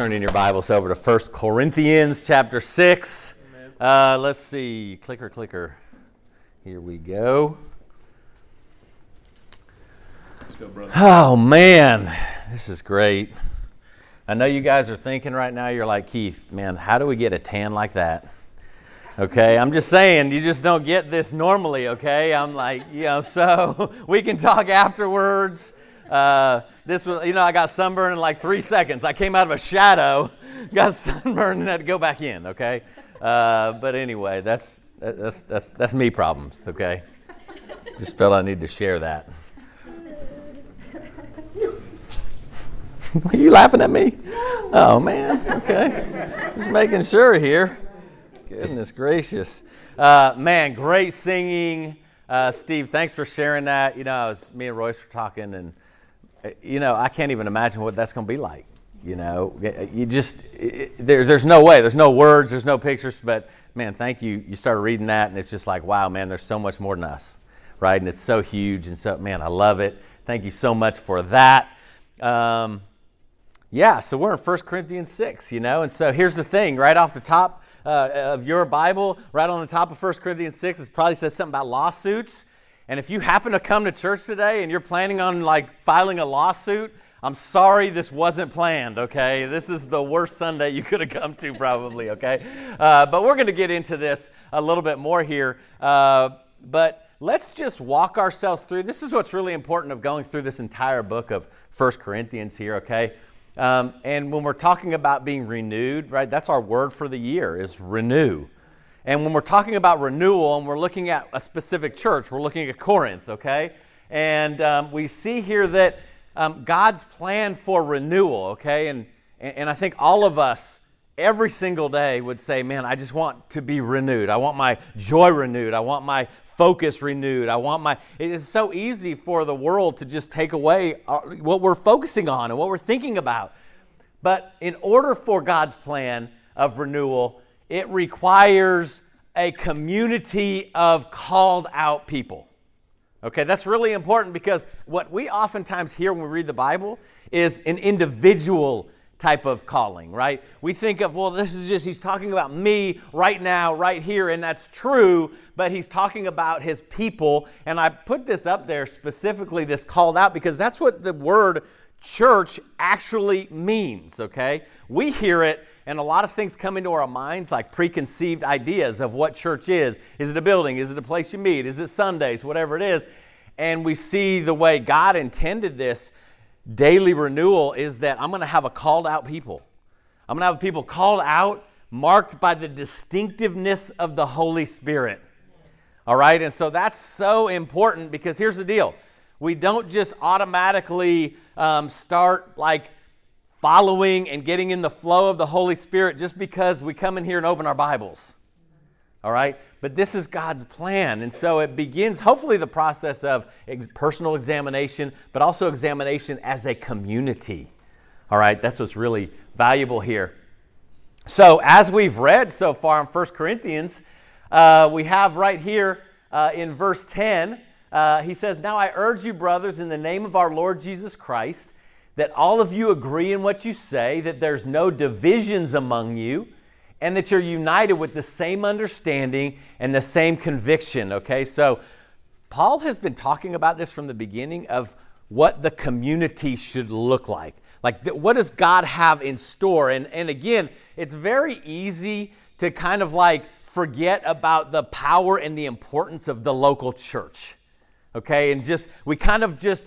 You can turn in your Bibles over to 1 Corinthians chapter 6. Uh, let's see. Clicker, clicker. Here we go. Oh, man. This is great. I know you guys are thinking right now, you're like, Keith, man, how do we get a tan like that? Okay, I'm just saying, you just don't get this normally, okay? I'm like, you know, so we can talk afterwards. Uh, this was, you know, I got sunburned in like three seconds. I came out of a shadow, got sunburned, and had to go back in. Okay, uh, but anyway, that's that's that's that's me problems. Okay, just felt I needed to share that. Are you laughing at me? Oh man. Okay, just making sure here. Goodness gracious, uh, man, great singing. Uh, Steve, thanks for sharing that. You know, was, me and Royce were talking, and you know, I can't even imagine what that's going to be like. You know, you just it, there, there's no way. There's no words. There's no pictures. But man, thank you. You started reading that, and it's just like, wow, man. There's so much more than us, right? And it's so huge, and so man, I love it. Thank you so much for that. Um, yeah, so we're in 1 Corinthians 6, you know, and so here's the thing right off the top uh, of your Bible, right on the top of 1 Corinthians 6, it probably says something about lawsuits. And if you happen to come to church today and you're planning on like filing a lawsuit, I'm sorry this wasn't planned, okay? This is the worst Sunday you could have come to, probably, okay? Uh, but we're going to get into this a little bit more here. Uh, but let's just walk ourselves through. This is what's really important of going through this entire book of First Corinthians here, okay? Um, and when we're talking about being renewed, right, that's our word for the year is renew. And when we're talking about renewal and we're looking at a specific church, we're looking at Corinth, okay? And um, we see here that um, God's plan for renewal, okay? And, and I think all of us, every single day, would say, man, I just want to be renewed. I want my joy renewed. I want my focus renewed. I want my. It is so easy for the world to just take away uh, what we're focusing on and what we're thinking about. But in order for God's plan of renewal, it requires a community of called out people. Okay, that's really important because what we oftentimes hear when we read the Bible is an individual type of calling, right? We think of, well, this is just, he's talking about me right now, right here, and that's true, but he's talking about his people. And I put this up there specifically, this called out, because that's what the word church actually means, okay? We hear it and a lot of things come into our minds like preconceived ideas of what church is. Is it a building? Is it a place you meet? Is it Sundays? Whatever it is. And we see the way God intended this daily renewal is that I'm going to have a called out people. I'm going to have people called out, marked by the distinctiveness of the Holy Spirit. All right? And so that's so important because here's the deal we don't just automatically um, start like following and getting in the flow of the Holy Spirit just because we come in here and open our Bibles. All right? But this is God's plan. And so it begins, hopefully, the process of ex- personal examination, but also examination as a community. All right? That's what's really valuable here. So, as we've read so far in 1 Corinthians, uh, we have right here uh, in verse 10, uh, he says, Now I urge you, brothers, in the name of our Lord Jesus Christ, that all of you agree in what you say, that there's no divisions among you, and that you're united with the same understanding and the same conviction. Okay, so Paul has been talking about this from the beginning of what the community should look like. Like, what does God have in store? And, and again, it's very easy to kind of like forget about the power and the importance of the local church. Okay, and just, we kind of just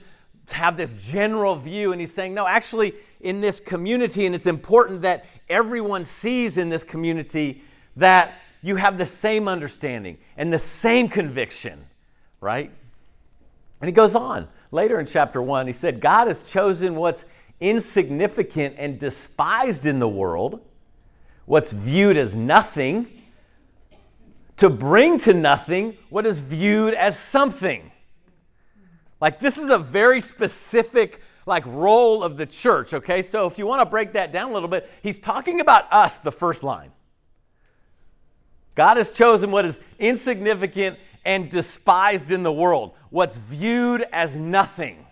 have this general view, and he's saying, no, actually, in this community, and it's important that everyone sees in this community that you have the same understanding and the same conviction, right? And he goes on later in chapter 1. He said, God has chosen what's insignificant and despised in the world, what's viewed as nothing, to bring to nothing what is viewed as something. Like, this is a very specific like role of the church, okay? So if you want to break that down a little bit, he's talking about us, the first line. God has chosen what is insignificant and despised in the world, what's viewed as nothing.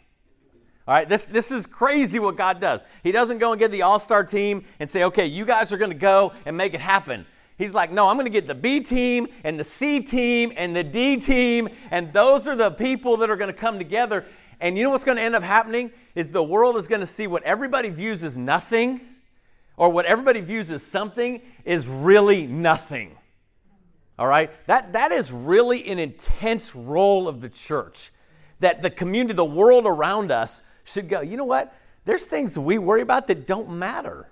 All right, this, this is crazy what God does. He doesn't go and get the all star team and say, okay, you guys are going to go and make it happen. He's like, no, I'm going to get the B team and the C team and the D team, and those are the people that are going to come together. And you know what's going to end up happening? Is the world is going to see what everybody views as nothing or what everybody views as something is really nothing. All right? That, that is really an intense role of the church. That the community, the world around us should go, you know what? There's things we worry about that don't matter.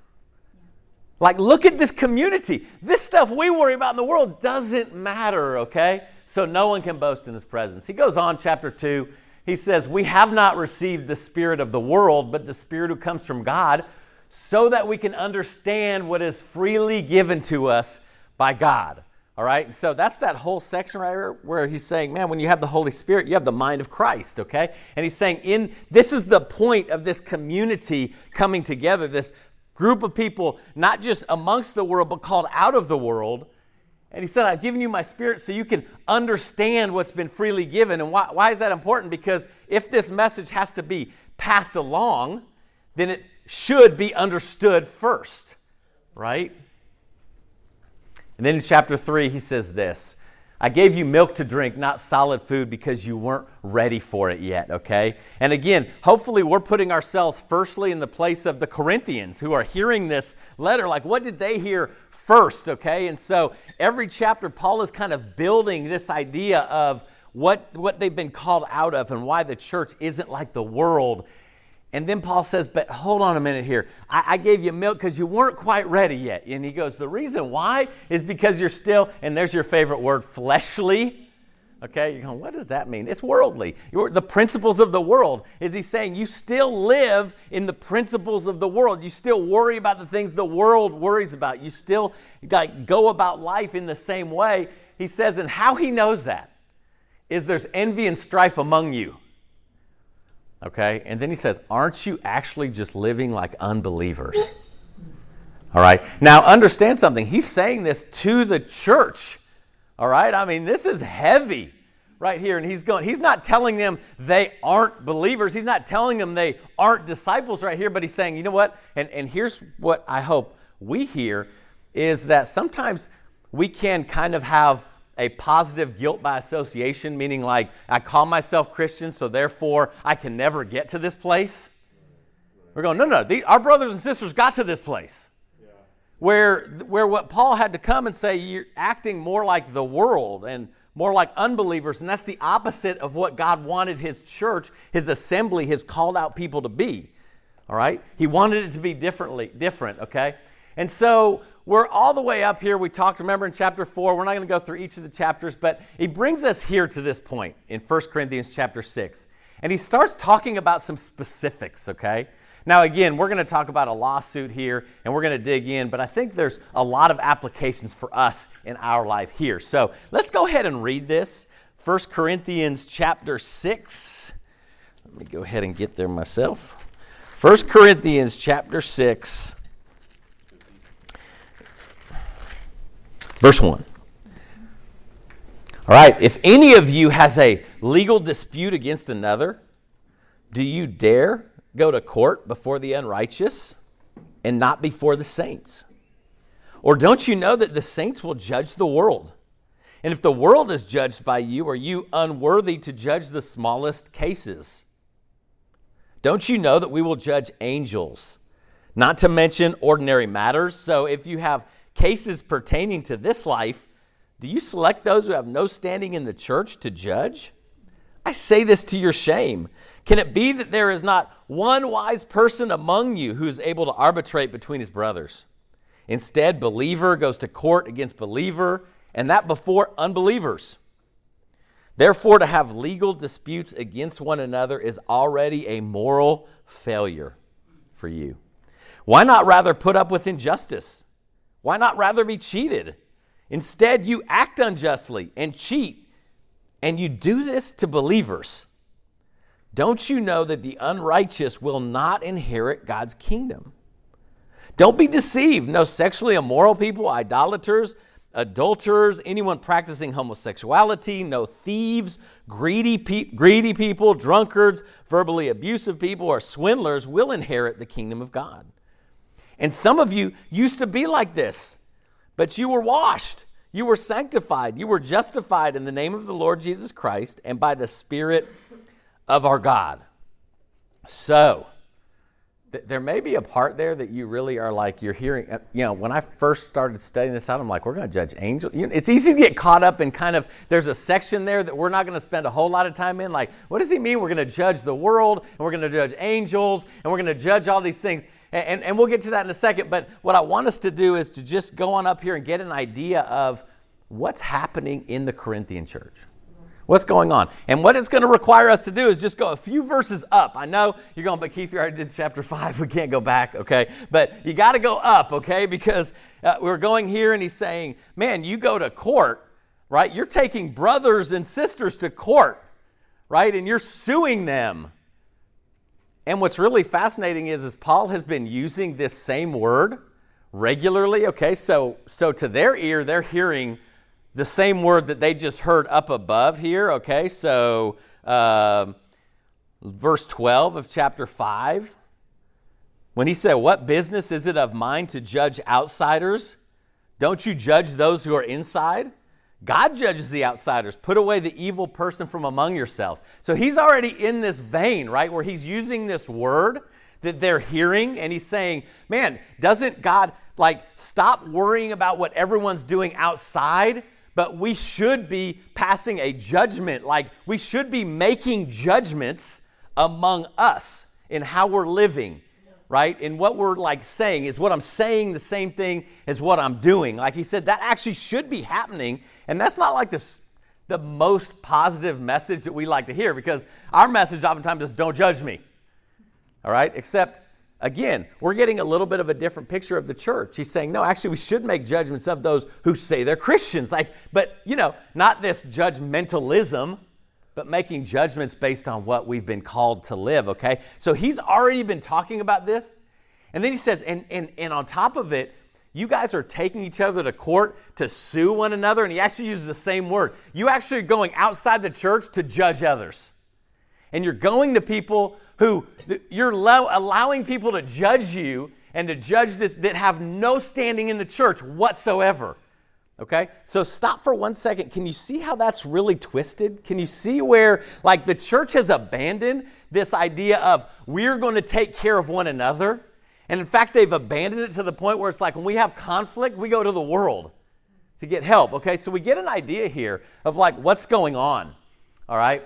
Like, look at this community. This stuff we worry about in the world doesn't matter, okay? So no one can boast in his presence. He goes on, chapter 2. He says, We have not received the spirit of the world, but the spirit who comes from God, so that we can understand what is freely given to us by God. All right, so that's that whole section right here where he's saying, man, when you have the Holy Spirit, you have the mind of Christ, okay? And he's saying, in this is the point of this community coming together, this group of people, not just amongst the world, but called out of the world. And he said, I've given you my spirit so you can understand what's been freely given. And why, why is that important? Because if this message has to be passed along, then it should be understood first, right? And then in chapter 3, he says this I gave you milk to drink, not solid food, because you weren't ready for it yet, okay? And again, hopefully, we're putting ourselves firstly in the place of the Corinthians who are hearing this letter. Like, what did they hear first, okay? And so every chapter, Paul is kind of building this idea of what, what they've been called out of and why the church isn't like the world and then Paul says, But hold on a minute here. I, I gave you milk because you weren't quite ready yet. And he goes, The reason why is because you're still, and there's your favorite word, fleshly. Okay, you're going, what does that mean? It's worldly. You're, the principles of the world. Is he saying you still live in the principles of the world? You still worry about the things the world worries about. You still like, go about life in the same way. He says, and how he knows that is there's envy and strife among you. Okay? And then he says, Aren't you actually just living like unbelievers? All right? Now, understand something. He's saying this to the church. All right? I mean, this is heavy right here. And he's going, he's not telling them they aren't believers. He's not telling them they aren't disciples right here, but he's saying, you know what? And, and here's what I hope we hear is that sometimes we can kind of have a positive guilt by association, meaning like I call myself Christian, so therefore I can never get to this place. We're going, no, no, the, our brothers and sisters got to this place. Yeah. Where, where what Paul had to come and say, you're acting more like the world and more like unbelievers, and that's the opposite of what God wanted his church, his assembly, his called out people to be. All right? He wanted it to be differently, different, okay? And so we're all the way up here. We talked, remember, in chapter 4. We're not going to go through each of the chapters, but he brings us here to this point in 1 Corinthians chapter 6. And he starts talking about some specifics, okay? Now, again, we're going to talk about a lawsuit here and we're going to dig in, but I think there's a lot of applications for us in our life here. So let's go ahead and read this 1 Corinthians chapter 6. Let me go ahead and get there myself. 1 Corinthians chapter 6. Verse 1. All right, if any of you has a legal dispute against another, do you dare go to court before the unrighteous and not before the saints? Or don't you know that the saints will judge the world? And if the world is judged by you, are you unworthy to judge the smallest cases? Don't you know that we will judge angels, not to mention ordinary matters? So if you have cases pertaining to this life, do you select those who have no standing in the church to judge? I say this to your shame. Can it be that there is not one wise person among you who is able to arbitrate between his brothers? Instead, believer goes to court against believer, and that before unbelievers. Therefore, to have legal disputes against one another is already a moral failure for you. Why not rather put up with injustice? Why not rather be cheated? Instead, you act unjustly and cheat, and you do this to believers. Don't you know that the unrighteous will not inherit God's kingdom? Don't be deceived. No sexually immoral people, idolaters, adulterers, anyone practicing homosexuality, no thieves, greedy, pe- greedy people, drunkards, verbally abusive people, or swindlers will inherit the kingdom of God. And some of you used to be like this, but you were washed, you were sanctified, you were justified in the name of the Lord Jesus Christ and by the Spirit of our God. So, there may be a part there that you really are like you're hearing uh, you know when i first started studying this out i'm like we're going to judge angels you know, it's easy to get caught up in kind of there's a section there that we're not going to spend a whole lot of time in like what does he mean we're going to judge the world and we're going to judge angels and we're going to judge all these things? And, and, and we'll get to that in a second but what i want us to do is to just go on up here and get an idea of what's happening in the corinthian church What's going on? And what it's going to require us to do is just go a few verses up. I know you're going, but Keith, we already did chapter five. We can't go back, okay? But you got to go up, okay? Because uh, we're going here and he's saying, man, you go to court, right? You're taking brothers and sisters to court, right? And you're suing them. And what's really fascinating is, is Paul has been using this same word regularly, okay? So, so to their ear, they're hearing the same word that they just heard up above here, okay? So, uh, verse 12 of chapter 5, when he said, What business is it of mine to judge outsiders? Don't you judge those who are inside? God judges the outsiders. Put away the evil person from among yourselves. So he's already in this vein, right, where he's using this word that they're hearing and he's saying, Man, doesn't God like stop worrying about what everyone's doing outside? But we should be passing a judgment. Like we should be making judgments among us in how we're living, right? In what we're like saying. Is what I'm saying the same thing as what I'm doing? Like he said, that actually should be happening. And that's not like this the most positive message that we like to hear because our message oftentimes is don't judge me. All right? Except Again, we're getting a little bit of a different picture of the church. He's saying, no, actually, we should make judgments of those who say they're Christians. Like, but you know, not this judgmentalism, but making judgments based on what we've been called to live, okay? So he's already been talking about this. And then he says, and, and, and on top of it, you guys are taking each other to court to sue one another. And he actually uses the same word. You actually are going outside the church to judge others. And you're going to people who you're allowing people to judge you and to judge this that have no standing in the church whatsoever. Okay? So stop for one second. Can you see how that's really twisted? Can you see where, like, the church has abandoned this idea of we're going to take care of one another? And in fact, they've abandoned it to the point where it's like when we have conflict, we go to the world to get help. Okay? So we get an idea here of, like, what's going on. All right?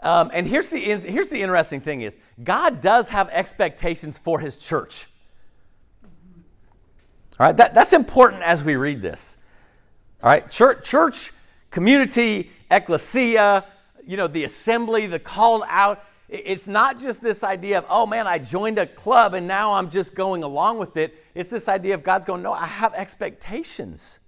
Um, and here's the, here's the interesting thing is God does have expectations for his church. All right, that, that's important as we read this. All right, church, church, community, ecclesia, you know, the assembly, the called out. It's not just this idea of, oh man, I joined a club and now I'm just going along with it. It's this idea of God's going, no, I have expectations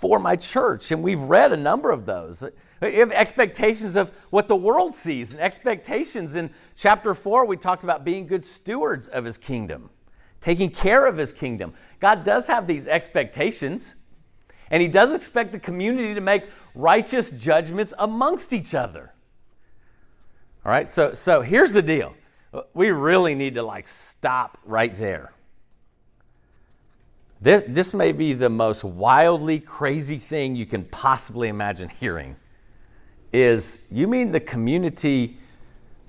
for my church. And we've read a number of those. You have expectations of what the world sees, and expectations. In chapter 4, we talked about being good stewards of his kingdom, taking care of his kingdom. God does have these expectations, and he does expect the community to make righteous judgments amongst each other. All right, so, so here's the deal. We really need to like stop right there. This, this may be the most wildly crazy thing you can possibly imagine hearing is you mean the community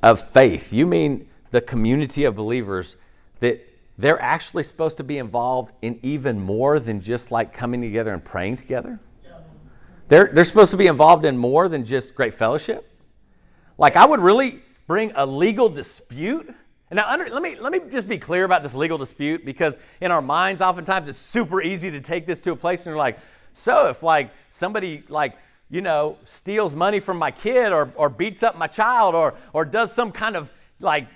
of faith, you mean the community of believers that they're actually supposed to be involved in even more than just like coming together and praying together? They're, they're supposed to be involved in more than just great fellowship? Like, I would really bring a legal dispute And now, under, let, me, let me just be clear about this legal dispute because in our minds, oftentimes it's super easy to take this to a place and you're like, so if like somebody like, you know, steals money from my kid or, or beats up my child or, or does some kind of like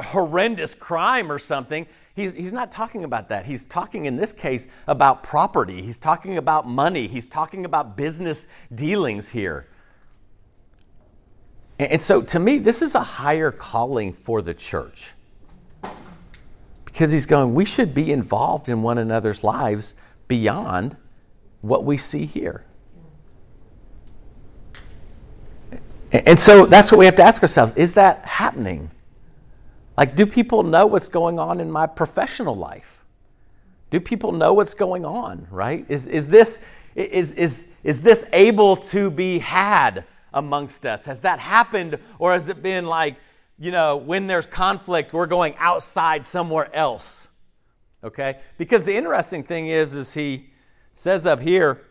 horrendous crime or something, he's, he's not talking about that. He's talking in this case about property. He's talking about money. He's talking about business dealings here. And, and so to me, this is a higher calling for the church. Because he's going, we should be involved in one another's lives beyond what we see here. And so that's what we have to ask ourselves is that happening? Like, do people know what's going on in my professional life? Do people know what's going on, right? Is, is, this, is, is, is this able to be had amongst us? Has that happened, or has it been like, you know, when there's conflict, we're going outside somewhere else? Okay? Because the interesting thing is, is he says up here,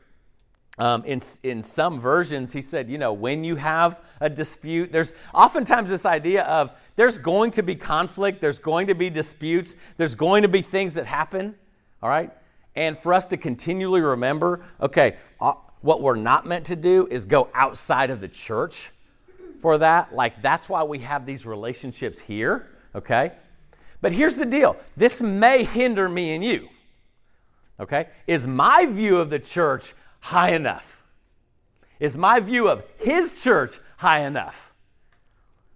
um, in, in some versions, he said, you know, when you have a dispute, there's oftentimes this idea of there's going to be conflict, there's going to be disputes, there's going to be things that happen, all right? And for us to continually remember, okay, uh, what we're not meant to do is go outside of the church for that. Like, that's why we have these relationships here, okay? But here's the deal this may hinder me and you, okay? Is my view of the church high enough? Is my view of his church high enough?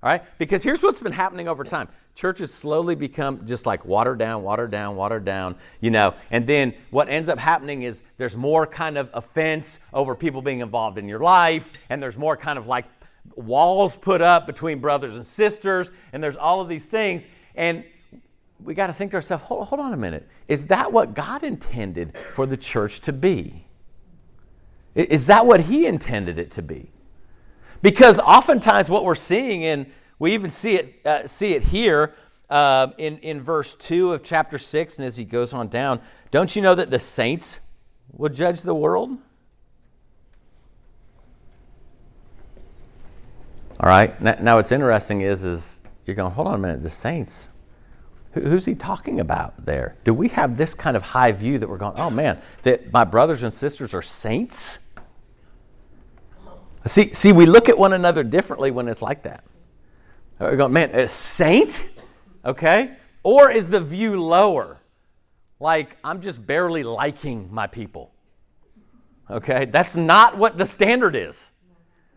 All right? Because here's what's been happening over time. Churches slowly become just like watered down, watered down, watered down, you know. And then what ends up happening is there's more kind of offense over people being involved in your life, and there's more kind of like walls put up between brothers and sisters, and there's all of these things. And we got to think to ourselves, hold, hold on a minute. Is that what God intended for the church to be? Is that what he intended it to be? Because oftentimes what we're seeing, and we even see it, uh, see it here uh, in, in verse 2 of chapter 6, and as he goes on down, don't you know that the saints will judge the world? All right. Now, now what's interesting is, is you're going, hold on a minute, the saints. who's he talking about there? Do we have this kind of high view that we're going, oh man, that my brothers and sisters are saints? See, see, we look at one another differently when it's like that. We're going, man, a saint? Okay? Or is the view lower? Like, I'm just barely liking my people. Okay? That's not what the standard is.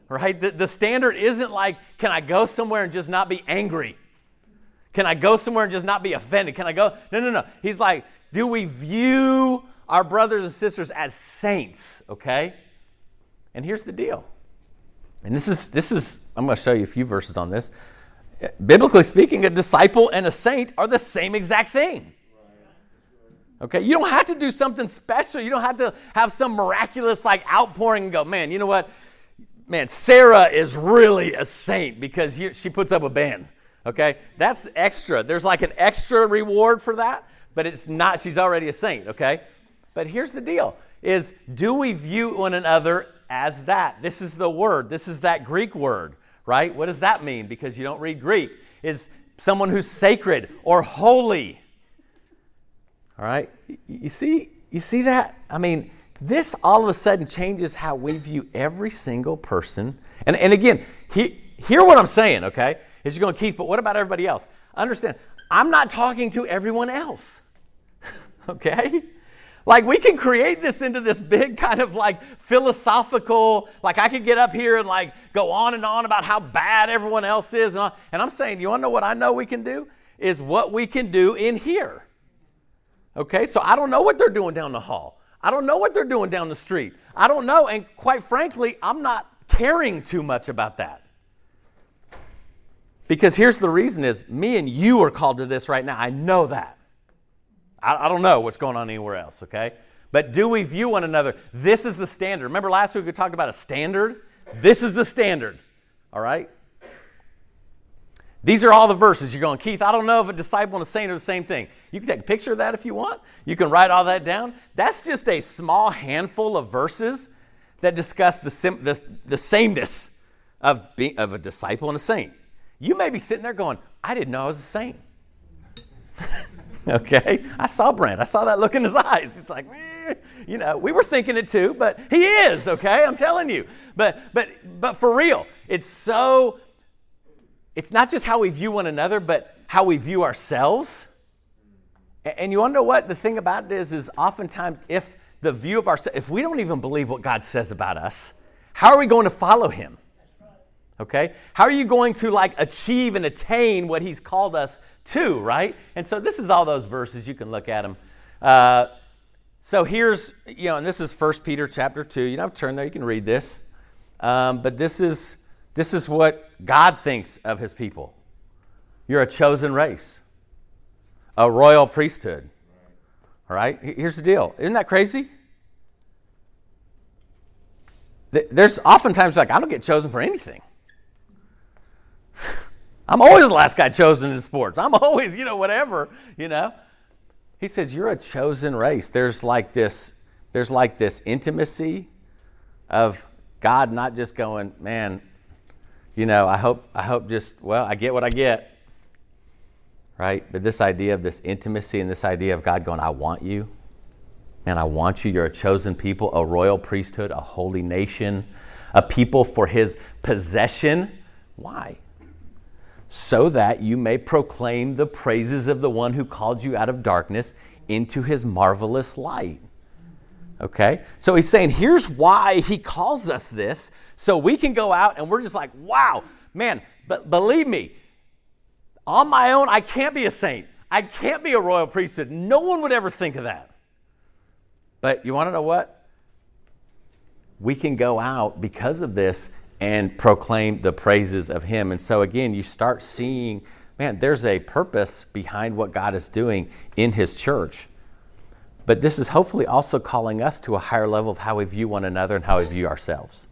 Right? The, the standard isn't like, can I go somewhere and just not be angry? Can I go somewhere and just not be offended? Can I go? No, no, no. He's like, do we view our brothers and sisters as saints? Okay? And here's the deal and this is, this is I'm going to show you a few verses on this. Biblically speaking, a disciple and a saint are the same exact thing. Okay, you don't have to do something special. You don't have to have some miraculous like outpouring and go, man, you know what? Man, Sarah is really a saint because you, she puts up a band. Okay, that's extra. There's like an extra reward for that, but it's not, she's already a saint. Okay, but here's the deal is do we view one another as that. This is the word. This is that Greek word, right? What does that mean? Because you don't read Greek. Is someone who's sacred or holy. All right? You see you see that? I mean, this all of a sudden changes how we view every single person. And, and again, he, hear what I'm saying, okay? Is you're going, Keith, but what about everybody else? Understand, I'm not talking to everyone else, okay? Like, we can create this into this big kind of like philosophical, like, I could get up here and like go on and on about how bad everyone else is. And, and I'm saying, you want to know what I know we can do? Is what we can do in here. Okay, so I don't know what they're doing down the hall. I don't know what they're doing down the street. I don't know. And quite frankly, I'm not caring too much about that. Because here's the reason is me and you are called to this right now. I know that. I, I don't know what's going on anywhere else, okay? But do we view one another? This is the standard. Remember last week we talked about a standard? This is the standard, all right? These are all the verses. You're going, Keith, I don't know if a disciple and a saint are the same thing. You can take a picture of that if you want. You can write all that down. That's just a small handful of verses that discuss the, sim- the, the sameness of, being, of a disciple and a saint. You may be sitting there going, I didn't know I was a saint. Okay? I saw Brent. I saw that look in his eyes. It's like, eh, you know, we were thinking it too, but he is, okay? I'm telling you. But but but for real, it's so it's not just how we view one another, but how we view ourselves. And you want to know what the thing about it is is oftentimes if the view of ourselves if we don't even believe what God says about us, how are we going to follow him? Okay? How are you going to like achieve and attain what he's called us to, right? And so this is all those verses. You can look at them. Uh, so here's, you know, and this is 1 Peter chapter 2. You don't have to turn there, you can read this. Um, but this is, this is what God thinks of his people. You're a chosen race, a royal priesthood. All right? Here's the deal. Isn't that crazy? There's oftentimes like, I don't get chosen for anything. I'm always the last guy chosen in sports. I'm always, you know, whatever, you know. He says, You're a chosen race. There's like this, there's like this intimacy of God not just going, man, you know, I hope, I hope just, well, I get what I get. Right? But this idea of this intimacy and this idea of God going, I want you. Man, I want you. You're a chosen people, a royal priesthood, a holy nation, a people for his possession. Why? So that you may proclaim the praises of the one who called you out of darkness into his marvelous light. Okay? So he's saying, here's why he calls us this, so we can go out and we're just like, wow, man, but believe me, on my own, I can't be a saint. I can't be a royal priesthood. No one would ever think of that. But you want to know what? We can go out because of this and proclaim the praises of Him. And so, again, you start seeing, man, there's a purpose behind what God is doing in His church. But this is hopefully also calling us to a higher level of how we view one another and how we view ourselves.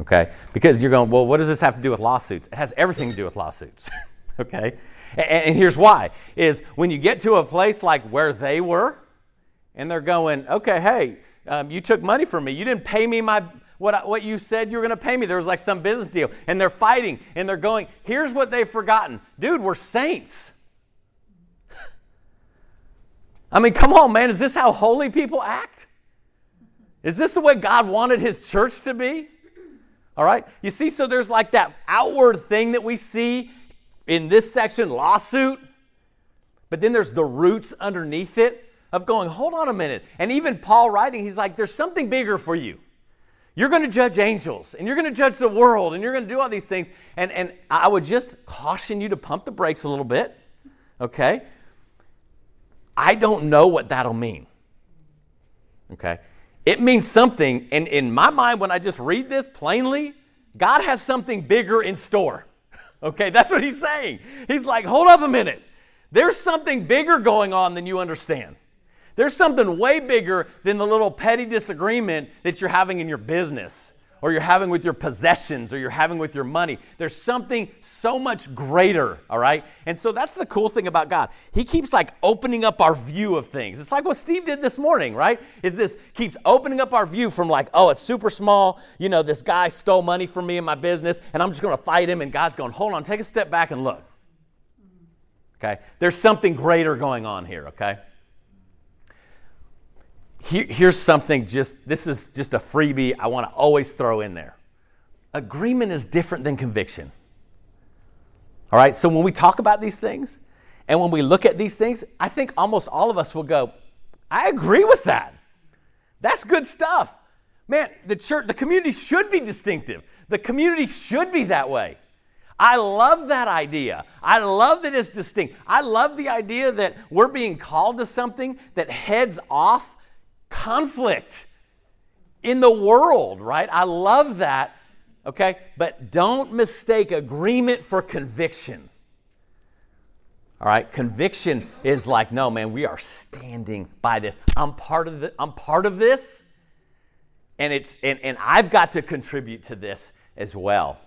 Okay? Because you're going, well, what does this have to do with lawsuits? It has everything to do with lawsuits. okay? And, and here's why is when you get to a place like where they were, and they're going, okay, hey, um, you took money from me. You didn't pay me my what, what you said you were going to pay me. There was like some business deal. And they're fighting and they're going, here's what they've forgotten. Dude, we're saints. I mean, come on, man. Is this how holy people act? Is this the way God wanted his church to be? All right? You see, so there's like that outward thing that we see in this section lawsuit, but then there's the roots underneath it of going, hold on a minute. And even Paul writing, he's like, there's something bigger for you. You're going to judge angels and you're going to judge the world and you're going to do all these things. And, and I would just caution you to pump the brakes a little bit, okay? I don't know what that'll mean, okay? It means something. And in my mind, when I just read this plainly, God has something bigger in store, okay? That's what he's saying. He's like, hold up a minute. There's something bigger going on than you understand. There's something way bigger than the little petty disagreement that you're having in your business or you're having with your possessions or you're having with your money. There's something so much greater, all right? And so that's the cool thing about God. He keeps like opening up our view of things. It's like what Steve did this morning, right? Is this keeps opening up our view from like, oh, it's super small. You know, this guy stole money from me in my business and I'm just going to fight him and God's going, "Hold on, take a step back and look." Okay? There's something greater going on here, okay? Here, here's something just, this is just a freebie I want to always throw in there. Agreement is different than conviction. All right, so when we talk about these things and when we look at these things, I think almost all of us will go, I agree with that. That's good stuff. Man, the church, the community should be distinctive. The community should be that way. I love that idea. I love that it's distinct. I love the idea that we're being called to something that heads off conflict in the world, right? I love that, okay? But don't mistake agreement for conviction. All right, conviction is like, no, man, we are standing by this. I'm part of the, I'm part of this, and it's and, and I've got to contribute to this as well.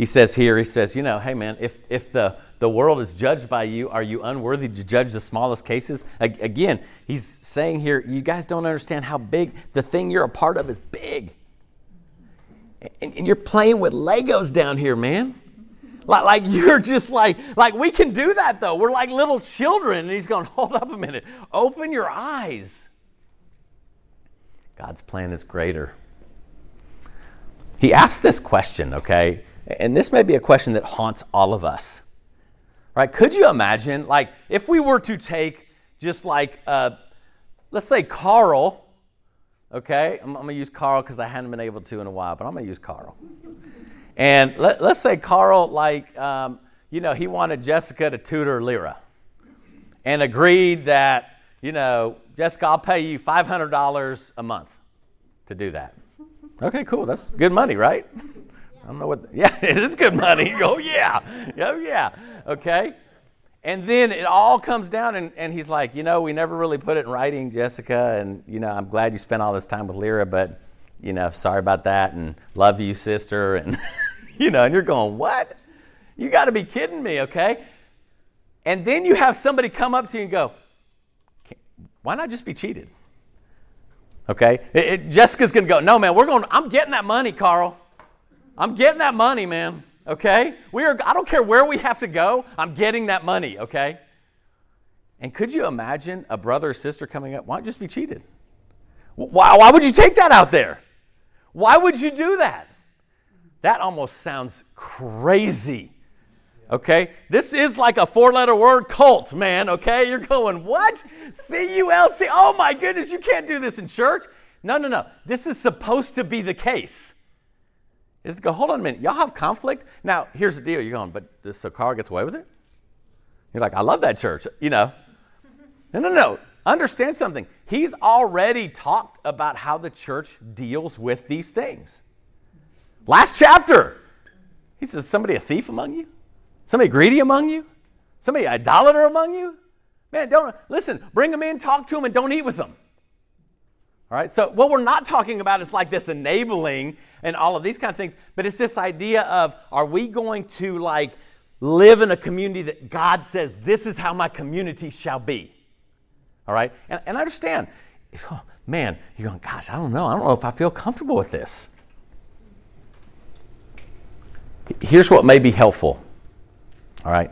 He says here, he says, you know, hey man, if if the the world is judged by you. Are you unworthy to judge the smallest cases? Again, he's saying here, you guys don't understand how big the thing you're a part of is big. And, you're playing with Legos down here, man. Like, like you're just like, like we can do that though. We're like little children. And he's going, hold up a minute. Open your eyes. God's plan is greater. He asked this question, okay? And this may be a question that haunts all of us. Right? Could you imagine, like, if we were to take just like, uh, let's say Carl, okay? I'm, I'm to use Carl because I hadn't been able to in a while, but I'm to use Carl. And let, us say Carl, like, um, you know, he wanted Jessica to tutor Lyra and agreed that, you know, Jessica, I'll pay you $500 a month to do that. Okay, cool. That's good money, right? I don't know what, yeah, it is good money. Oh, yeah. Oh, yeah. Okay. And then it all comes down, and, and he's like, you know, we never really put it in writing, Jessica, and, you know, I'm glad you spent all this time with Lyra, but, you know, sorry about that, and love you, sister, and, you know, and you're going, what? You got to be kidding me, okay? And then you have somebody come up to you and go, why not just be cheated? Okay? It, it, Jessica's going to go, no, man, we're going, I'm getting that money, Carl. I'm getting that money, man. Okay? We are, I don't care where we have to go, I'm getting that money, okay? And could you imagine a brother or sister coming up? Why not just be cheated? Why, why would you take that out there? Why would you do that? That almost sounds crazy. Okay? This is like a four letter word cult, man. Okay? You're going, what? C U L T. Oh my goodness, you can't do this in church. No, no, no. This is supposed to be the case. Is to go, hold on a minute. Y'all have conflict? Now, here's the deal. You're going, but so Carl gets away with it? You're like, I love that church. You know. No, no, no. Understand something. He's already talked about how the church deals with these things. Last chapter, he says, Somebody a thief among you? Somebody greedy among you? Somebody idolater among you? Man, don't listen, bring them in, talk to them, and don't eat with them. All right, so what we're not talking about is like this enabling and all of these kind of things, but it's this idea of are we going to like live in a community that God says, this is how my community shall be? All right, and, and I understand, oh, man, you're going, gosh, I don't know. I don't know if I feel comfortable with this. Here's what may be helpful all right?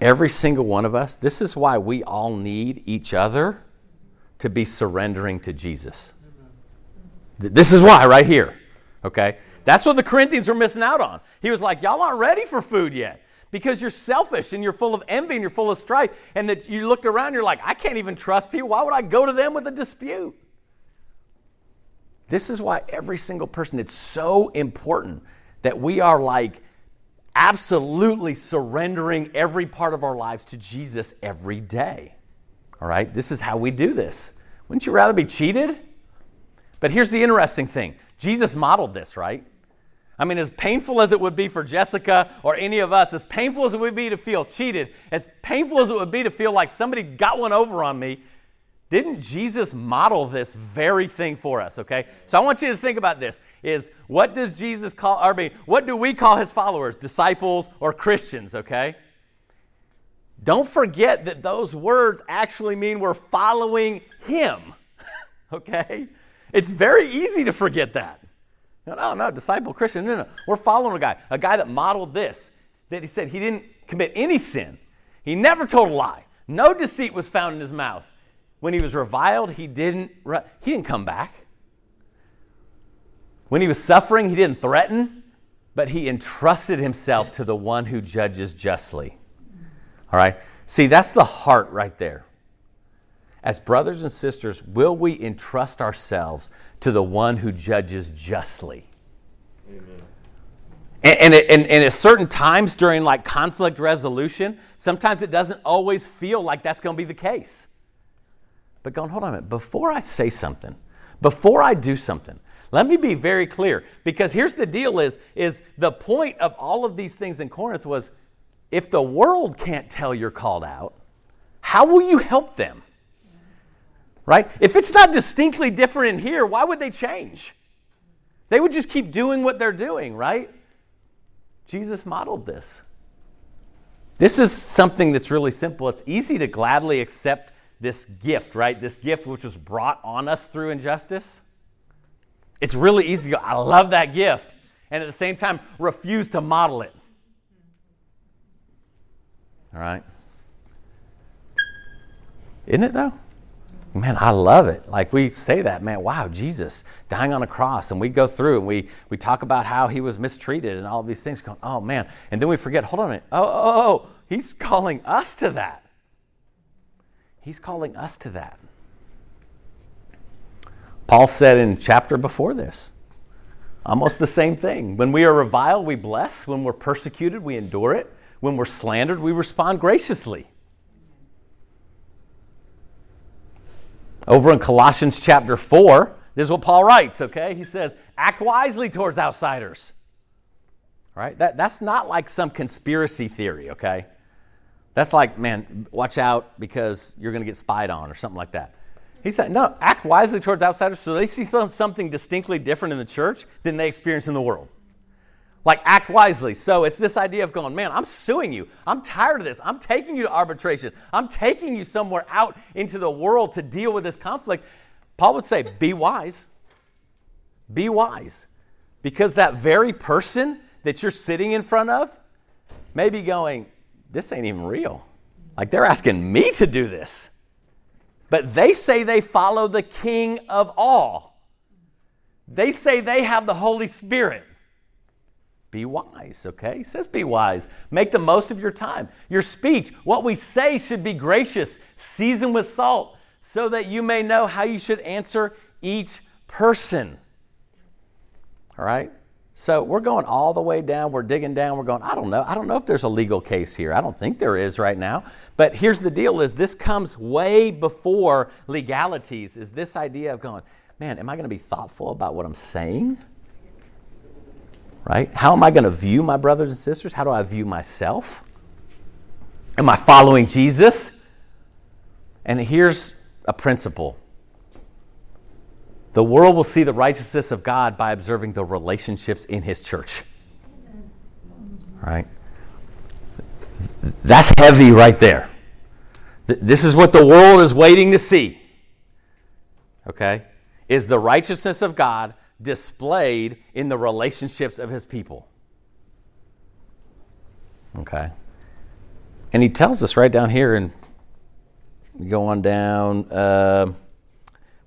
Every single one of us, this is why we all need each other to be surrendering to Jesus. This is why, right here, okay? That's what the Corinthians were missing out on. He was like, Y'all aren't ready for food yet because you're selfish and you're full of envy and you're full of strife. And that you looked around, you're like, I can't even trust people. Why would I go to them with a dispute? This is why every single person, it's so important that we are like absolutely surrendering every part of our lives to Jesus every day. All right? This is how we do this. Wouldn't you rather be cheated? But here's the interesting thing Jesus modeled this, right? I mean, as painful as it would be for Jessica or any of us, as painful as it would be to feel cheated, as painful as it would be to feel like somebody got one over on me, didn't Jesus model this very thing for us, okay? So I want you to think about this is what does Jesus call I mean, what do we call his followers, disciples or Christians, okay? Don't forget that those words actually mean we're following him. okay? It's very easy to forget that. No, no, no, disciple Christian. No, no. We're following a guy, a guy that modeled this, that he said he didn't commit any sin. He never told a lie. No deceit was found in his mouth. When he was reviled, he didn't, he didn't come back. When he was suffering, he didn't threaten, but he entrusted himself to the one who judges justly. All right? See, that's the heart right there. As brothers and sisters, will we entrust ourselves to the one who judges justly? Amen. And, and, and, and, at certain times during like conflict resolution, sometimes it doesn't always feel like that's going to be the case but going, hold on a minute, before I say something, before I do something, let me be very clear. Because here's the deal is, is the point of all of these things in Corinth was if the world can't tell you're called out, how will you help them? Right? If it's not distinctly different in here, why would they change? They would just keep doing what they're doing, right? Jesus modeled this. This is something that's really simple. It's easy to gladly accept this gift, right? This gift which was brought on us through injustice. It's really easy to go, I love that gift. And at the same time, refuse to model it. All right? Isn't it though? Man, I love it. Like we say that, man, wow, Jesus dying on a cross. And we go through and we, we talk about how he was mistreated and all these things going, oh man. And then we forget, hold on a minute. Oh, oh, oh, oh, he's calling us to that. He's calling us to that. Paul said in chapter before this, almost the same thing. When we are reviled, we bless. When we're persecuted, we endure it. When we're slandered, we respond graciously. Over in Colossians chapter 4, this is what Paul writes, okay? He says, act wisely towards outsiders. Right? That, that's not like some conspiracy theory, okay? That's like, man, watch out because you're going to get spied on or something like that. He said, no, act wisely towards outsiders so they see something distinctly different in the church than they experience in the world. Like, act wisely. So it's this idea of going, man, I'm suing you. I'm tired of this. I'm taking you to arbitration. I'm taking you somewhere out into the world to deal with this conflict. Paul would say, be wise. Be wise. Because that very person that you're sitting in front of may be going, this ain't even real. Like, they're asking me to do this. But they say they follow the King of all. They say they have the Holy Spirit. Be wise, okay? He says be wise. Make the most of your time. Your speech, what we say should be gracious, seasoned with salt, so that you may know how you should answer each person. All right? So we're going all the way down. We're digging down. We're going, I don't know. I don't know if there's a legal case here. I don't think there is right now. But here's the deal is this comes way before legalities, is this idea of going, man, am I going to be thoughtful about what I'm saying? Right? How am I going to view my brothers and sisters? How do I view myself? Am I following Jesus? And here's a principle the world will see the righteousness of God by observing the relationships in his church. Right? That's heavy right there. This is what the world is waiting to see. Okay? Is the righteousness of God displayed in the relationships of his people. Okay? And he tells us right down here, and go on down. Uh,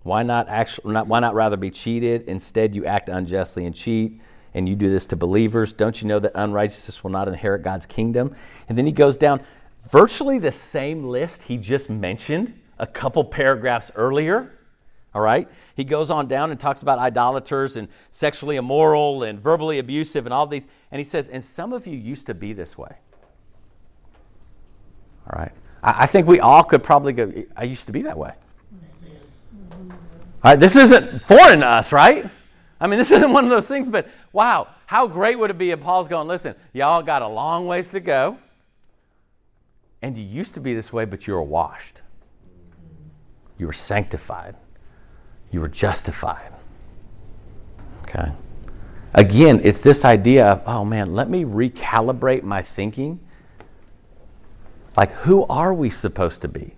why not actually not, why not rather be cheated? Instead, you act unjustly and cheat, and you do this to believers. Don't you know that unrighteousness will not inherit God's kingdom? And then he goes down virtually the same list he just mentioned a couple paragraphs earlier. All right? He goes on down and talks about idolaters and sexually immoral and verbally abusive and all these. And he says, and some of you used to be this way. All right? I, I think we all could probably go, I used to be that way. All right, this isn't foreign to us, right? I mean, this isn't one of those things, but wow, how great would it be if Paul's going, listen, y'all got a long ways to go, and you used to be this way, but you were washed. You were sanctified. You were justified. Okay? Again, it's this idea of, oh man, let me recalibrate my thinking. Like, who are we supposed to be?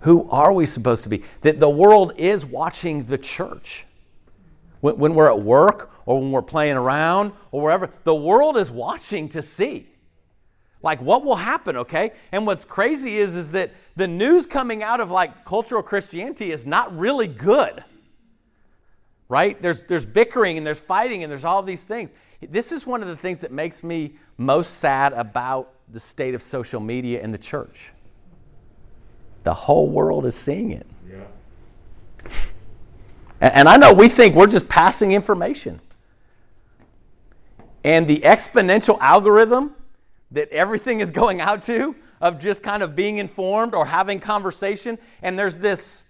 Who are we supposed to be? That the world is watching the church. When, when we're at work or when we're playing around or wherever, the world is watching to see. Like what will happen, okay? And what's crazy is, is that the news coming out of like cultural Christianity is not really good. Right? There's, there's bickering and there's fighting and there's all these things. This is one of the things that makes me most sad about the state of social media in the church. The whole world is seeing it. Yeah. And, and I know we think we're just passing information. And the exponential algorithm that everything is going out to of just kind of being informed or having conversation and there's this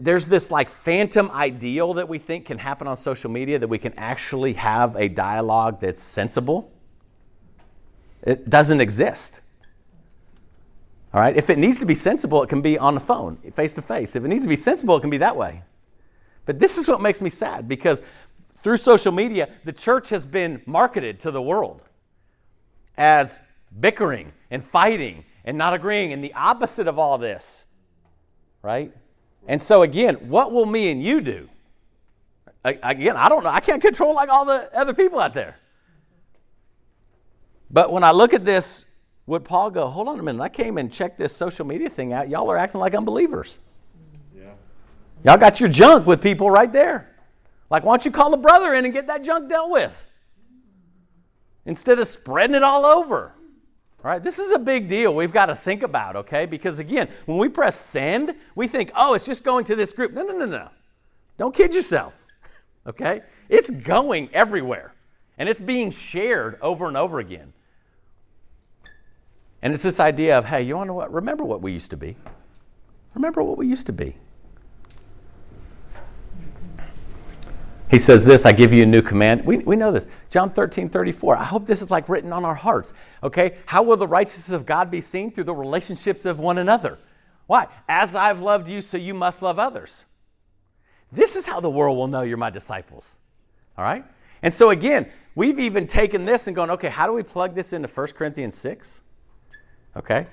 there's this like phantom ideal that we think can happen on social media that we can actually have a dialogue that's sensible it doesn't exist all right? If it needs to be sensible, it can be on the phone, face to face. If it needs to be sensible, it can be that way. But this is what makes me sad because through social media, the church has been marketed to the world as bickering and fighting and not agreeing and the opposite of all this. Right? And so, again, what will me and you do? Again, I don't know. I can't control like all the other people out there. But when I look at this would Paul go, hold on a minute, I came and checked this social media thing out. Y'all are acting like unbelievers. Yeah. Y'all got your junk with people right there. Like, why don't you call a brother in and get that junk dealt with? Instead of spreading it all over. All right, this is a big deal we've got to think about, okay? Because again, when we press send, we think, oh, it's just going to this group. No, no, no, no. Don't kid yourself, okay? It's going everywhere, and it's being shared over and over again. And it's this idea of, hey, you want to what? Remember what we used to be. Remember what we used to be. He says this, I give you a new command. We, we know this. John 13, 34. I hope this is like written on our hearts. Okay? How will the righteousness of God be seen? Through the relationships of one another. Why? As I've loved you, so you must love others. This is how the world will know you're my disciples. All right? And so again, we've even taken this and gone, okay, how do we plug this into 1 Corinthians 6? Okay?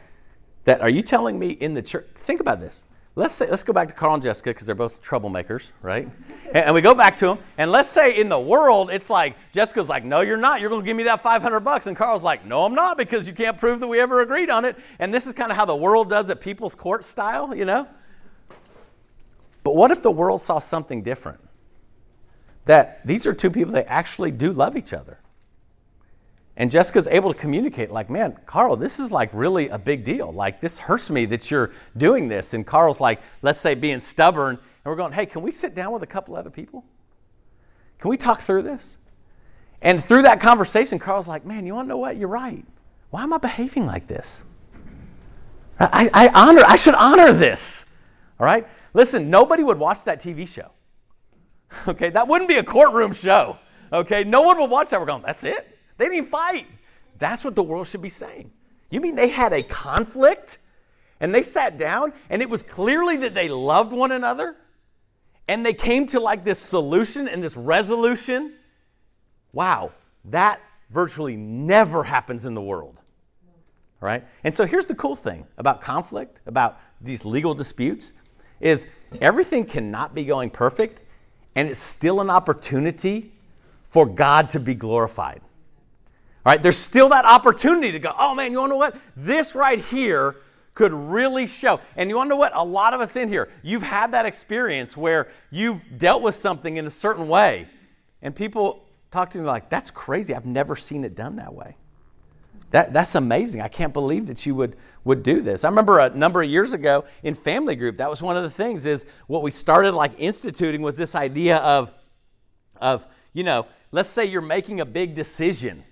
That are you telling me in the church? Think about this. Let's say, let's go back to Carl and Jessica because they're both troublemakers, right? and, and, we go back to them, and let's say in the world it's like Jessica's like, "No, you're not. You're going to give me that 500 bucks," and Carl's like, "No, I'm not because you can't prove that we ever agreed on it." And this is kind of how the world does it, people's court style, you know. But what if the world saw something different? That these are two people that actually do love each other. And Jessica's able to communicate, like, man, Carl, this is like really a big deal. Like, this hurts me that you're doing this. And Carl's like, let's say, being stubborn. And we're going, hey, can we sit down with a couple other people? Can we talk through this? And through that conversation, Carl's like, man, you want to know what? You're right. Why am I behaving like this? I, I honor, I should honor this. All right? Listen, nobody would watch that TV show. Okay, that wouldn't be a courtroom show. Okay, no one would watch that. We're going, that's it? They didn't fight. That's what the world should be saying. You mean they had a conflict and they sat down and it was clearly that they loved one another and they came to like this solution and this resolution? Wow, that virtually never happens in the world. Right? And so here's the cool thing about conflict, about these legal disputes is everything cannot be going perfect and it's still an opportunity for God to be glorified. Right, there's still that opportunity to go, oh man, you want to know what? This right here could really show. And you want to know what? A lot of us in here, you've had that experience where you've dealt with something in a certain way, and people talk to me like, that's crazy. I've never seen it done that way. That, that's amazing. I can't believe that you would, would do this. I remember a number of years ago in family group, that was one of the things is what we started like instituting was this idea of, of you know, let's say you're making a big decision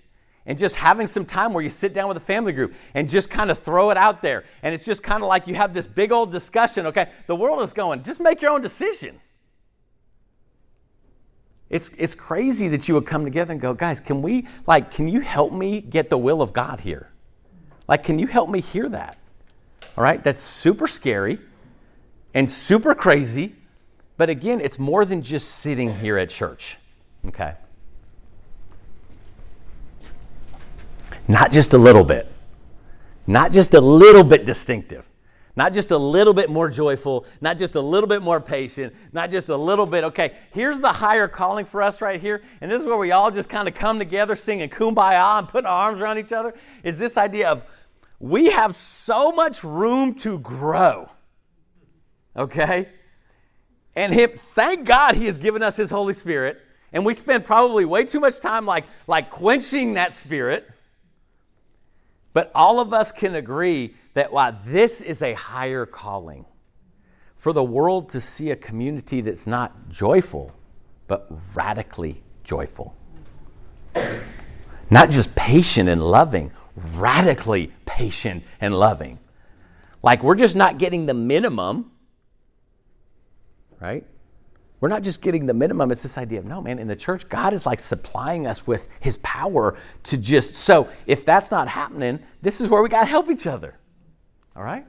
and just having some time where you sit down with a family group and just kind of throw it out there. And it's just kind of like you have this big old discussion, okay? The world is going, just make your own decision. It's, it's crazy that you would come together and go, guys, can we, like, can you help me get the will of God here? Like, can you help me hear that? All right, that's super scary and super crazy. But again, it's more than just sitting here at church, okay? Not just a little bit. Not just a little bit distinctive. Not just a little bit more joyful, not just a little bit more patient, not just a little bit. Okay, here's the higher calling for us right here. And this is where we all just kind of come together singing kumbaya and putting our arms around each other. Is this idea of we have so much room to grow. Okay? And him, thank God he has given us his Holy Spirit. And we spend probably way too much time like, like quenching that spirit but all of us can agree that while this is a higher calling for the world to see a community that's not joyful, but radically joyful. Not just patient and loving, radically patient and loving. Like we're just not getting the minimum, right? We're not just getting the minimum, it's this idea of no, man, in the church, God is like supplying us with his power to just. So if that's not happening, this is where we got to help each other. All right?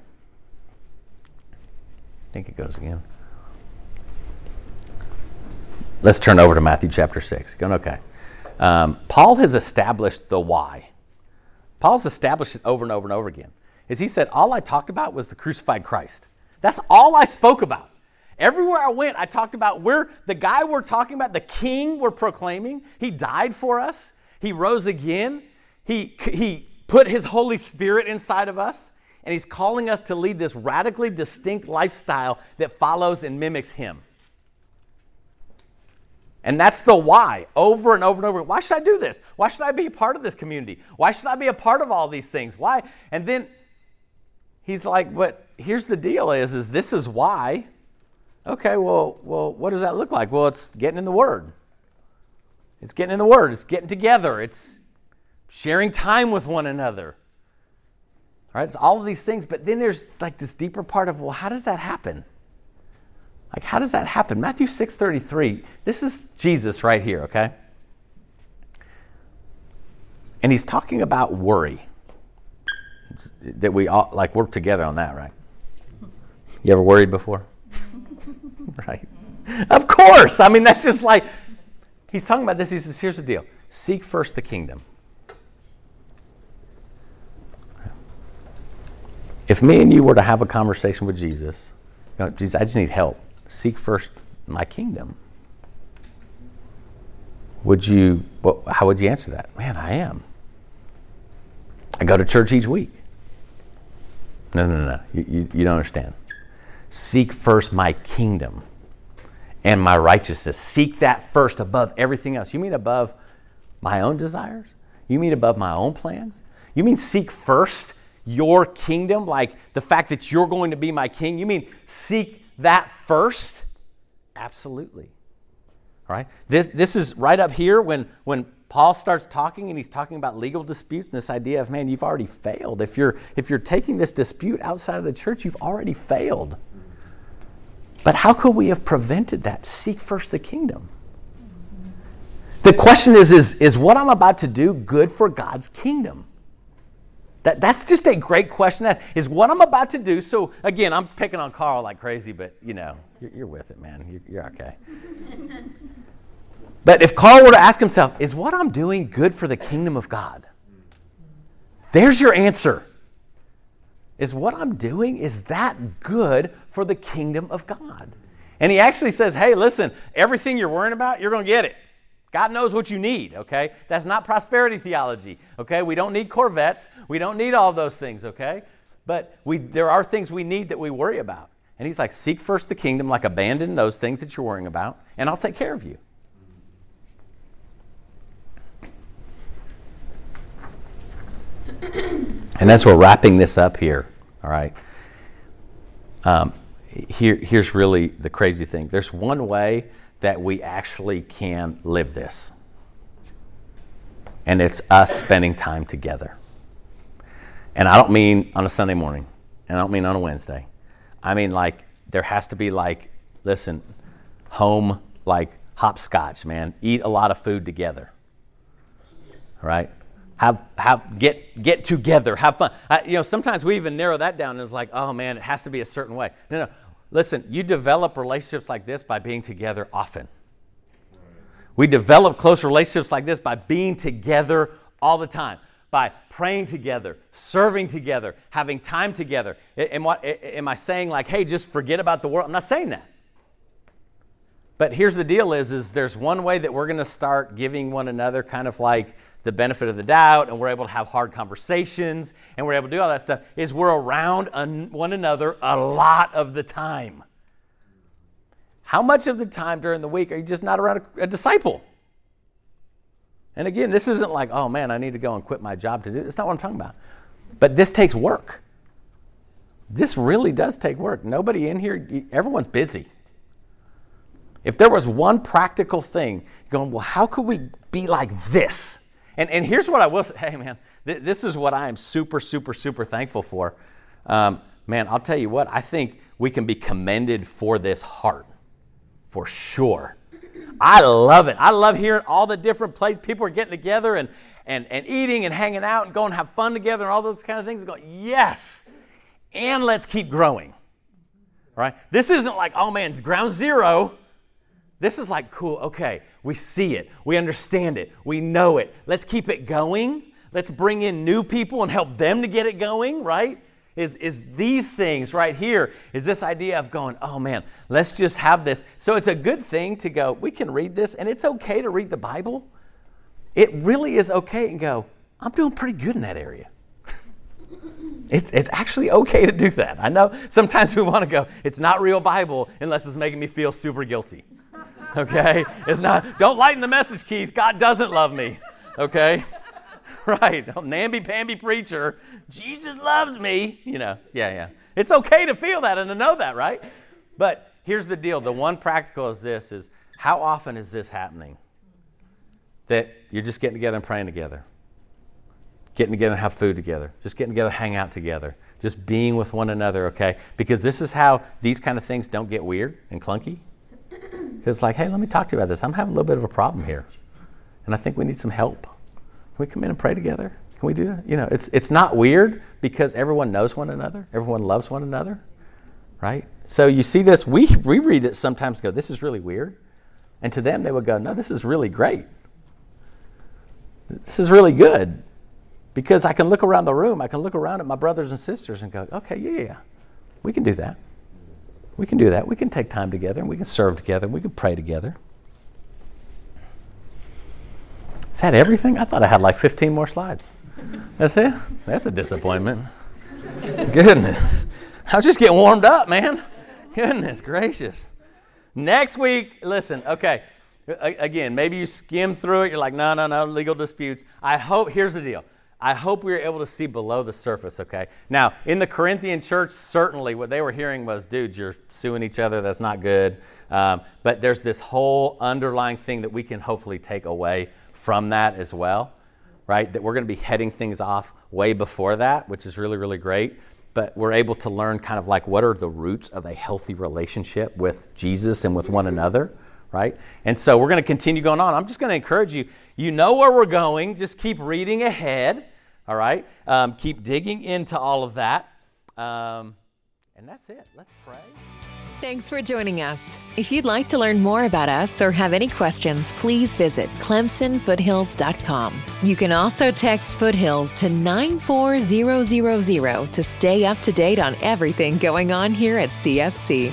I think it goes again. Let's turn over to Matthew chapter 6. Going, okay. Um, Paul has established the why. Paul's established it over and over and over again. As he said, All I talked about was the crucified Christ. That's all I spoke about. Everywhere I went, I talked about where the guy we're talking about, the king we're proclaiming, he died for us. He rose again. He, he put His Holy Spirit inside of us, and He's calling us to lead this radically distinct lifestyle that follows and mimics Him. And that's the why, over and over and over. Why should I do this? Why should I be a part of this community? Why should I be a part of all these things? Why? And then he's like, but here's the deal is, is this is why. Okay, well, well, what does that look like? Well, it's getting in the Word. It's getting in the Word. It's getting together. It's sharing time with one another. All right, it's all of these things, but then there's like this deeper part of, well, how does that happen? Like, how does that happen? Matthew 6:33, this is Jesus right here, okay? And he's talking about worry. That we all like work together on that, right? You ever worried before? right. Of course. I mean, that's just like he's talking about this. He says, here's the deal. Seek first the kingdom. If me and you were to have a conversation with Jesus, you know, Jesus, I just need help seek first my kingdom. Would you, well, how would you answer that? Man, I am. I go to church each week. No, no, no, you, you, you don't understand. Seek first my kingdom and my righteousness. Seek that first above everything else. You mean above my own desires? You mean above my own plans? You mean seek first your kingdom, like the fact that you're going to be my king? You mean seek that first? Absolutely. All right? This, this is right up here when, when Paul starts talking and he's talking about legal disputes and this idea of, man, you've already failed. If you're, if you're taking this dispute outside of the church, you've already failed. But how could we have prevented that? Seek first the kingdom. The question is, is, is what I'm about to do good for God's kingdom? That, that's just a great question. That is what I'm about to do. So, again, I'm picking on Carl like crazy, but you know, you're, you're with it, man. You're, you're okay. but if Carl were to ask himself, is what I'm doing good for the kingdom of God? There's your answer. Is what I'm doing, is that good for the kingdom of God? And he actually says, hey, listen, everything you're worrying about, you're going to get it. God knows what you need, okay? That's not prosperity theology, okay? We don't need Corvettes. We don't need all those things, okay? But we, there are things we need that we worry about. And he's like, seek first the kingdom, like abandon those things that you're worrying about, and I'll take care of you. And that's we're wrapping this up here, all right? Um, here, here's really the crazy thing there's one way that we actually can live this. And it's us spending time together. And I don't mean on a Sunday morning, and I don't mean on a Wednesday. I mean, like, there has to be, like, listen, home, like, hopscotch, man. Eat a lot of food together. Right? Have, have, get, get together, have fun. I, you know, sometimes we even narrow that down and it's like, oh man, it has to be a certain way. No, no, Listen, you develop relationships like this by being together often. We develop close relationships like this by being together all the time, by praying together, serving together, having time together. Am, what, am I saying like, hey, just forget about the world? I'm not saying that. But here's the deal is, is there's one way that we're going to start giving one another kind of like the benefit of the doubt and we're able to have hard conversations and we're able to do all that stuff is we're around one another a lot of the time. How much of the time during the week are you just not around a, a disciple? And again, this isn't like, oh man, I need to go and quit my job to do. That's not what I'm talking about. But this takes work. This really does take work. Nobody in here, everyone's busy. If there was one practical thing, going, well, how could we be like this? And, and here's what I will say hey, man, th- this is what I am super, super, super thankful for. Um, man, I'll tell you what, I think we can be commended for this heart, for sure. I love it. I love hearing all the different places people are getting together and, and, and eating and hanging out and going have fun together and all those kind of things. Going, yes, and let's keep growing. Right? This isn't like, oh man, it's ground zero. This is like, cool, okay, we see it, we understand it, we know it. Let's keep it going. Let's bring in new people and help them to get it going, right? Is, is these things right here, is this idea of going, oh man, let's just have this. So it's a good thing to go, we can read this, and it's okay to read the Bible. It really is okay and go, I'm doing pretty good in that area. It's, it's actually okay to do that. I know sometimes we want to go, it's not real Bible unless it's making me feel super guilty. Okay? It's not, don't lighten the message, Keith. God doesn't love me. Okay? Right. namby-pamby preacher. Jesus loves me. You know, yeah, yeah. It's okay to feel that and to know that, right? But here's the deal. The one practical is this is how often is this happening? That you're just getting together and praying together getting together and have food together, just getting together, hang out together, just being with one another, okay? Because this is how these kind of things don't get weird and clunky. Because like, hey, let me talk to you about this. I'm having a little bit of a problem here, and I think we need some help. Can we come in and pray together? Can we do that? You know, it's it's not weird because everyone knows one another, everyone loves one another, right? So you see this, we we read it sometimes go, this is really weird. And to them they would go, No, this is really great. This is really good. Because I can look around the room, I can look around at my brothers and sisters and go, okay, yeah, yeah, we can do that. We can do that. We can take time together and we can serve together and we can pray together. Is that everything? I thought I had like 15 more slides. That's it? That's a disappointment. Goodness. I was just getting warmed up, man. Goodness gracious. Next week, listen, okay. Again, maybe you skim through it. You're like, no, no, no, legal disputes. I hope, here's the deal. I hope we were able to see below the surface, okay? Now, in the Corinthian church, certainly what they were hearing was, dude, you're suing each other. That's not good. Um, but there's this whole underlying thing that we can hopefully take away from that as well, right? That we're going to be heading things off way before that, which is really, really great. But we're able to learn kind of like what are the roots of a healthy relationship with Jesus and with one another right? And so we're going to continue going on. I'm just going to encourage you. You know where we're going. Just keep reading ahead. All right? Um, keep digging into all of that. Um, and that's it. Let's pray. Thanks for joining us. If you'd like to learn more about us or have any questions, please visit clemsonfoothills.com. You can also text Foothills to 94000 to stay up to date on everything going on here at CFC.